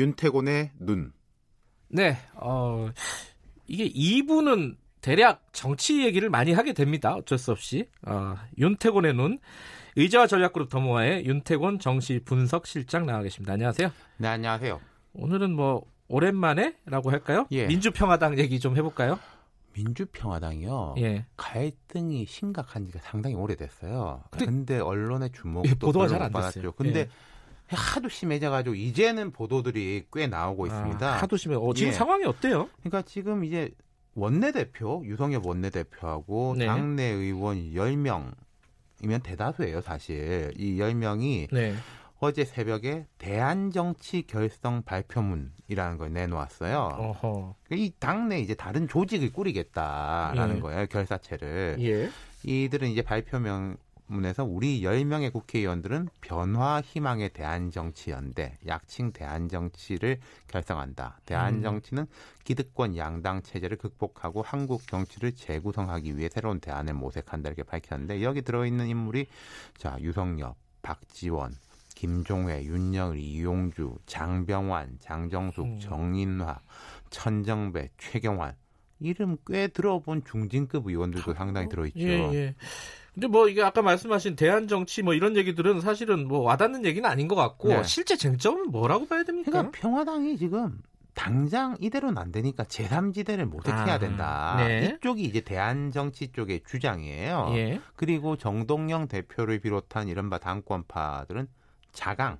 윤태곤의 눈. 네, 어, 이게 2부는 대략 정치 얘기를 많이 하게 됩니다. 어쩔 수 없이. 어, 윤태곤의 눈. 의자와 전략그룹 더모아의 윤태곤 정시 분석 실장 나와 계십니다. 안녕하세요. 네, 안녕하세요. 오늘은 뭐 오랜만에라고 할까요? 예. 민주평화당 얘기 좀 해볼까요? 민주평화당이요. 예. 갈등이 심각한 지가 상당히 오래됐어요. 근데- 근데, 언론의 주목도 예, 보도가 별로 잘안 못 됐어요. 받았죠. 근데 예. 하도 심해져가지고 이제는 보도들이 꽤 나오고 있습니다. 아, 하도 심해. 어, 지금 예. 상황이 어때요? 그러니까 지금 이제 원내대표 유성엽 원내대표하고 네. 당내 의원 10명이면 대다수예요, 사실. 이 10명이 네. 어제 새벽에 대한정치 결성 발표문이라는 걸 내놓았어요. 어허. 이 당내 이제 다른 조직을 꾸리겠다라는 예. 거예요, 결사체를. 예. 이들은 이제 발표 문에서 우리 10명의 국회의원들은 변화 희망의 대한정치연대, 약칭 대한정치를 결성한다. 대한정치는 기득권 양당 체제를 극복하고 한국 정치를 재구성하기 위해 새로운 대안을 모색한다 이렇게 밝혔는데 여기 들어있는 인물이 자 유성엽, 박지원, 김종회, 윤영을, 이용주, 장병완, 장정숙, 음. 정인화, 천정배, 최경환 이름 꽤 들어본 중진급 의원들도 상당히 들어있죠. 예, 예. 근데 뭐 이게 아까 말씀하신 대한 정치 뭐 이런 얘기들은 사실은 뭐 와닿는 얘기는 아닌 것 같고 네. 실제 쟁점은 뭐라고 봐야 됩니까? 그러니까 평화당이 지금 당장 이대로는 안 되니까 제3지대를 모색해야 아, 된다. 네. 이쪽이 이제 대한 정치 쪽의 주장이에요. 예. 그리고 정동영 대표를 비롯한 이른바 당권파들은 자강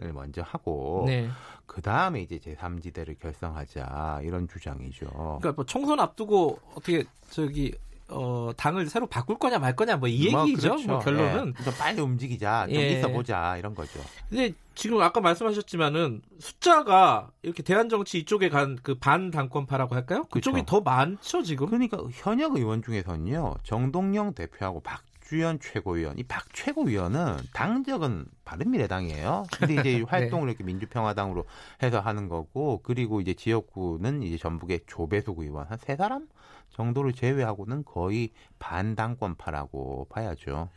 을 먼저 하고 네. 그 다음에 이제 제3지대를 결성하자 이런 주장이죠. 그러니까 뭐 총선 앞두고 어떻게 저기 어 당을 새로 바꿀 거냐 말 거냐 뭐이뭐 얘기죠. 그렇죠. 뭐 결론은. 예, 좀 빨리 움직이자, 좀 예. 있어 보자 이런 거죠. 근데 지금 아까 말씀하셨지만은 숫자가 이렇게 대한 정치 이쪽에 간 그 반 당권파라고 할까요? 그쪽이 그렇죠. 더 많죠 지금. 그러니까 현역 의원 중에서는요 정동영 대표하고 박주현 최고위원 이 박 최고위원은 당적은 바른미래당이에요. 근데 네. 이제 활동을 이렇게 민주평화당으로 해서 하는 거고 그리고 이제 지역구는 이제 전북의 조배숙 의원 한 세 사람 정도를 제외하고는 거의 반당권파라고 봐야죠.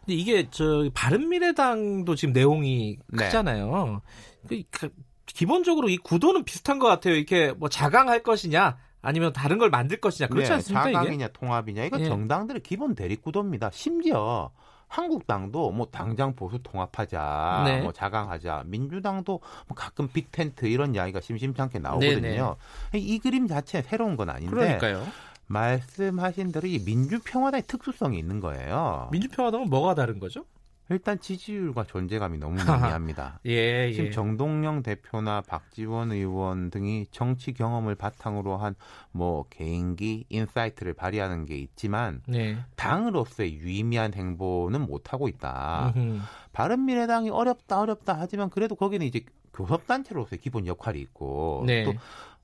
근데 이게 저 바른미래당도 지금 내용이 네. 크잖아요. 그, 그, 기본적으로 이 구도는 비슷한 것 같아요. 이렇게 뭐 자강할 것이냐 아니면 다른 걸 만들 것이냐 그렇지 네, 않습니까 이게? 자강이냐 통합이냐 이거 예. 정당들의 기본 대립구도입니다. 심지어 한국당도 뭐 당장 보수 통합하자, 네. 뭐 자강하자, 민주당도 뭐 가끔 big tent 이런 이야기가 심심찮게 나오거든요. 이 그림 자체는 새로운 건 아닌데 그러니까요. 말씀하신 대로 이 민주평화당의 특수성이 있는 거예요. 민주평화당은 뭐가 다른 거죠? 일단 지지율과 존재감이 너무 미미합니다. 예, 지금 예. 정동영 대표나 박지원 의원 등이 정치 경험을 바탕으로 한 뭐 개인기 insight를 발휘하는 게 있지만 네. 당으로서의 유의미한 행보는 못 하고 있다. 음흠. 바른미래당이 어렵다 어렵다 하지만 그래도 거기는 이제 교섭단체로서의 기본 역할이 있고 네. 또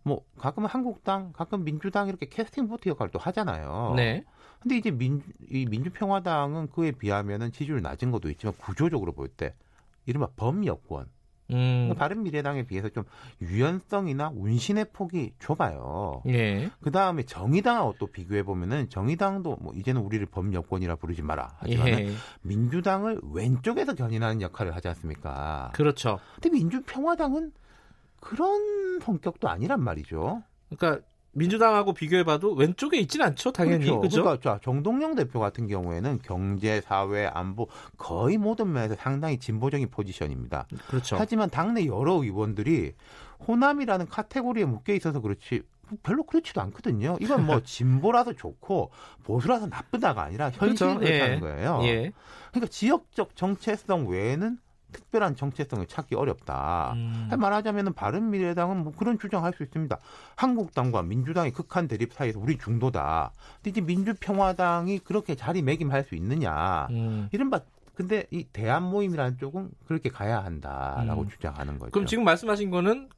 뭐 가끔은 한국당, 가끔 민주당 이렇게 캐스팅 보트 역할도 하잖아요. 네. 근데 이제 민, 이 민주평화당은 그에 비하면은 지지율 낮은 것도 있지만 구조적으로 볼 때 이른바 범여권 음. 다른 미래당에 비해서 좀 유연성이나 운신의 폭이 좁아요. 예. 그 다음에 정의당하고 또 비교해 보면은 정의당도 뭐 이제는 우리를 범여권이라 부르지 마라 하지만 은 예. 민주당을 왼쪽에서 견인하는 역할을 하지 않습니까? 그렇죠. 근데 민주평화당은 그런 성격도 아니란 말이죠. 그러니까 민주당하고 비교해봐도 왼쪽에 있진 않죠, 당연히. 그렇죠. 그죠? 그러니까 자, 정동영 대표 같은 경우에는 경제, 사회, 안보 거의 모든 면에서 상당히 진보적인 포지션입니다. 그렇죠. 하지만 당내 여러 의원들이 호남이라는 카테고리에 묶여 있어서 그렇지 별로 그렇지도 않거든요. 이건 뭐 진보라서 좋고 보수라서 나쁘다가 아니라 현실을 그렇죠. 예. 그렇다는 거예요. 예. 그러니까 지역적 정체성 외에는 특별한 정체성을 찾기 어렵다. 음. 말하자면 바른 미래당은 뭐 그런 주장할 수 있습니다. 한국당과 민주당의 극한 대립 사이에서 우리 중도다. 근데 이제 민주평화당이 그렇게 자리매김할 수 있느냐. 음. 이른바 근데 이 대한 모임이라는 쪽은 그렇게 가야 한다라고 음. 주장하는 거죠. 그럼 지금 말씀하신 거는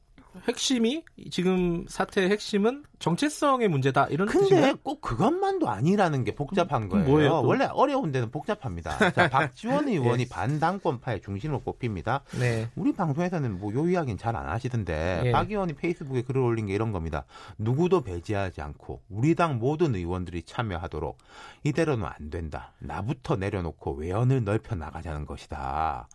핵심이 지금 사태의 핵심은 정체성의 문제다 이런 근데 뜻인가요? 꼭 그것만도 아니라는 게 복잡한 그럼 거예요. 뭐예요, 또? 원래 어려운 데는 복잡합니다. 자, 박지원 의원이 예. 반당권파의 중심으로 꼽힙니다. 네. 우리 방송에서는 뭐 요 이야기는 잘 안 하시던데 예. 박 의원이 페이스북에 글을 올린 게 이런 겁니다. 누구도 배제하지 않고 우리 당 모든 의원들이 참여하도록 이대로는 안 된다. 나부터 내려놓고 외연을 넓혀 나가자는 것이다.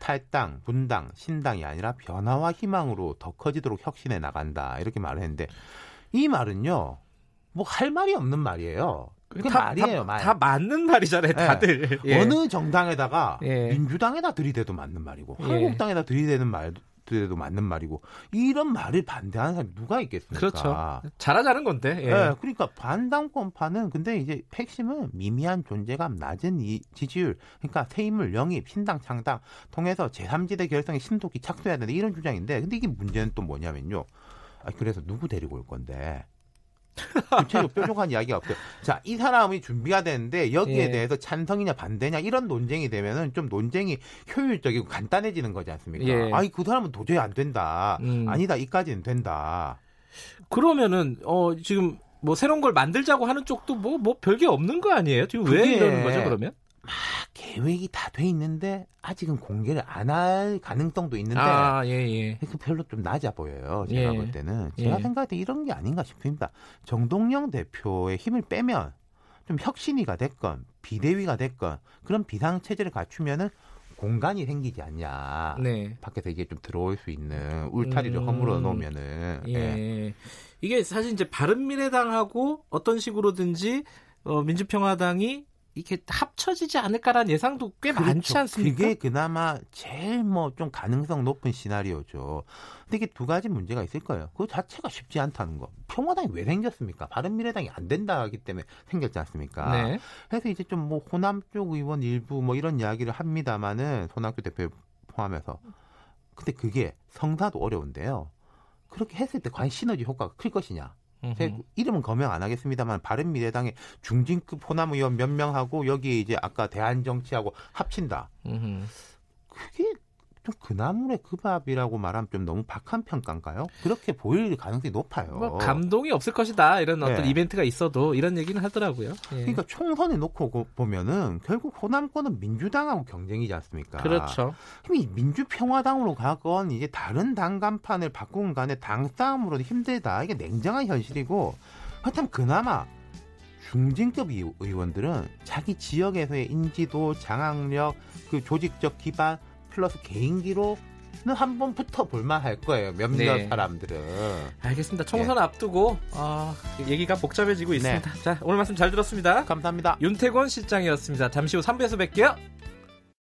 탈당, 분당, 신당이 아니라 변화와 희망으로 더 커지도록 혁신해 나간다 이렇게 말을 했는데 이 말은요 뭐 할 말이 없는 말이에요. 그 말이에요, 다, 말. 다 맞는 말이잖아요, 다들. 예. 어느 정당에다가 예. 민주당에다 들이대도 맞는 말이고 예. 한국당에다 들이대는 말 도 들이대도 맞는 말이고 이런 말을 반대하는 사람이 누가 있겠습니까? 그렇죠. 잘하자는 건데. 예. 예, 그러니까 반당권파는 근데 이제 핵심은 미미한 존재감 낮은 이 지지율, 그러니까 새인물 영입, 신당 창당 통해서 제3지대 결성에 신속히 착수해야 된다 이런 주장인데, 근데 이게 문제는 또 뭐냐면요. 아, 그래서 누구 데리고 올 건데? 구체적으로 뾰족한 이야기가 없어요. 자, 이 사람이 준비가 되는데 여기에 예. 대해서 찬성이냐 반대냐 이런 논쟁이 되면은 좀 논쟁이 효율적이고 간단해지는 거지 않습니까? 예. 아니 그 사람은 도저히 안 된다. 음. 아니다 이까지는 된다. 그러면은 어 지금 뭐 새로운 걸 만들자고 하는 쪽도 뭐뭐 별게 없는 거 아니에요? 지금 왜 이러는 거죠, 그러면? 계획이 다 돼 있는데 아직은 공개를 안 할 가능성도 있는데 아, 예, 예. 그 별로 좀 낮아 보여요. 제가 예. 볼 때는 제가 예. 생각할 때 이런 게 아닌가 싶습니다. 정동영 대표의 힘을 빼면 좀 혁신위가 됐건 비대위가 됐건 그런 비상 체제를 갖추면은 공간이 생기지 않냐. 네. 밖에서 이게 좀 들어올 수 있는 울타리를 음. 허물어 놓으면은 예. 예. 이게 사실 이제 바른 미래당하고 어떤 식으로든지 어, 민주평화당이 이렇게 합쳐지지 않을까라는 예상도 꽤 많지 않습니까? 그게 그나마 제일 뭐 좀 가능성 높은 시나리오죠. 근데 이게 두 가지 문제가 있을 거예요. 그 자체가 쉽지 않다는 거. 평화당이 왜 생겼습니까? 바른미래당이 안 된다 하기 때문에 생겼지 않습니까? 네. 그래서 이제 좀 뭐 호남 쪽 의원 일부 뭐 이런 이야기를 합니다마는 손학규 대표 포함해서. 근데 그게 성사도 어려운데요. 그렇게 했을 때 과연 시너지 효과가 클 것이냐? 제 음흠. 이름은 거명 안 하겠습니다만 바른 미래당의 중진급 호남 의원 몇 명하고 여기에 이제 아까 대한정치하고 합친다. 음흠. 좀 그 나물의 그 밥이라고 말하면 좀 너무 박한 평가인가요? 그렇게 보일 가능성이 높아요. 뭐 감동이 없을 것이다 이런 어떤 네. 이벤트가 있어도 이런 얘기는 하더라고요. 예. 그러니까 총선에 놓고 고- 보면은 결국 호남권은 민주당하고 경쟁이지 않습니까? 그렇죠. 그럼 이 민주평화당으로 가건 이제 다른 당 간판을 바꾸건 간에 당 싸움으로는 힘들다. 이게 냉정한 현실이고 그렇다면 그나마 중진급 의- 의원들은 자기 지역에서의 인지도, 장악력, 그 조직적 기반 플러스 개인기로 는 한번 붙어 볼만 할 거예요. 몇몇 네. 사람들은. 알겠습니다. 총선 앞두고 어, 얘기가 복잡해지고 있습니다. 네. 자 오늘 말씀 잘 들었습니다. 감사합니다. 윤태곤 실장이었습니다. 잠시 후 3부에서 뵐게요.